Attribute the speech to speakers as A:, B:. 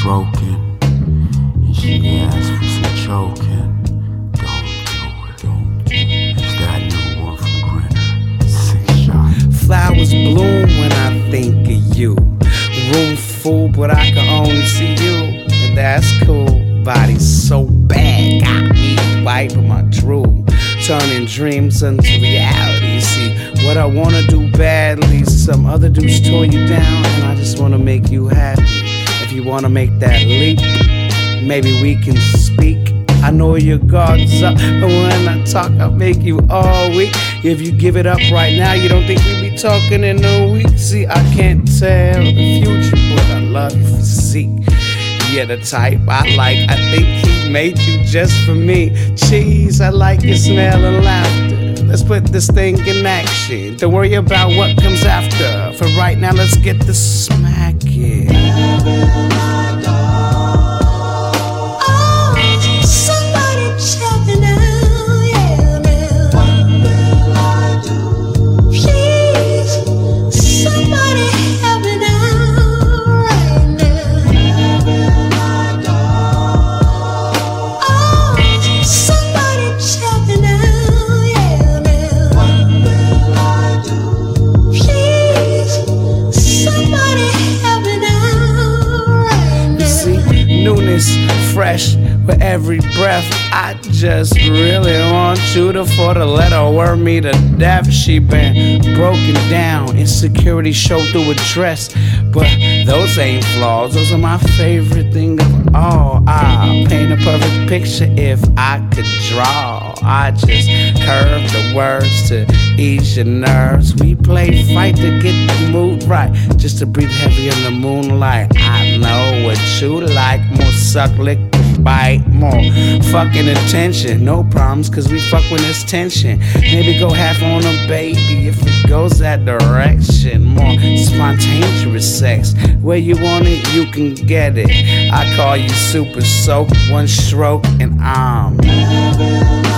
A: stroking, and she asked for some choking. Don't do it. It's that new one from Grinner. Six shot.
B: Flowers bloom when I think of you. Room full, but I can only see you, and that's cool. Body so bad, got me wiping my drool, turning dreams into reality. See what I wanna do badly, some other dudes tore you down, and I just wanna make you happy. If you wanna make that leap, maybe we can speak. I know your guard's up, but when I talk, I'll make you all weak. If you give it up right now, you don't think we be talking in a week. See, I can't tell the future, but I love your physique. Yeah, the type I like. I think he made you just for me. Cheese, I like your smell and laughter. Let's put this thing in action. Don't worry about what comes after. For right now, let's get the smacking. Fresh with every breath. I just really want you to for the letter word me to death. She been broken down, insecurity show through a dress. But those ain't flaws, those are my favorite thing of all. I paint a perfect picture if I could draw. I just curve the words to ease your nerves. We play fight to get the mood right, just to breathe heavy in the moonlight. I know what you like, more suck, lick, bite, more fucking attention. No problems, cause we fuck when there's tension. Maybe go half on a baby if it goes that direction. More spontaneous sex, where you want it, you can get it. I call you super soak, one stroke, and I'm.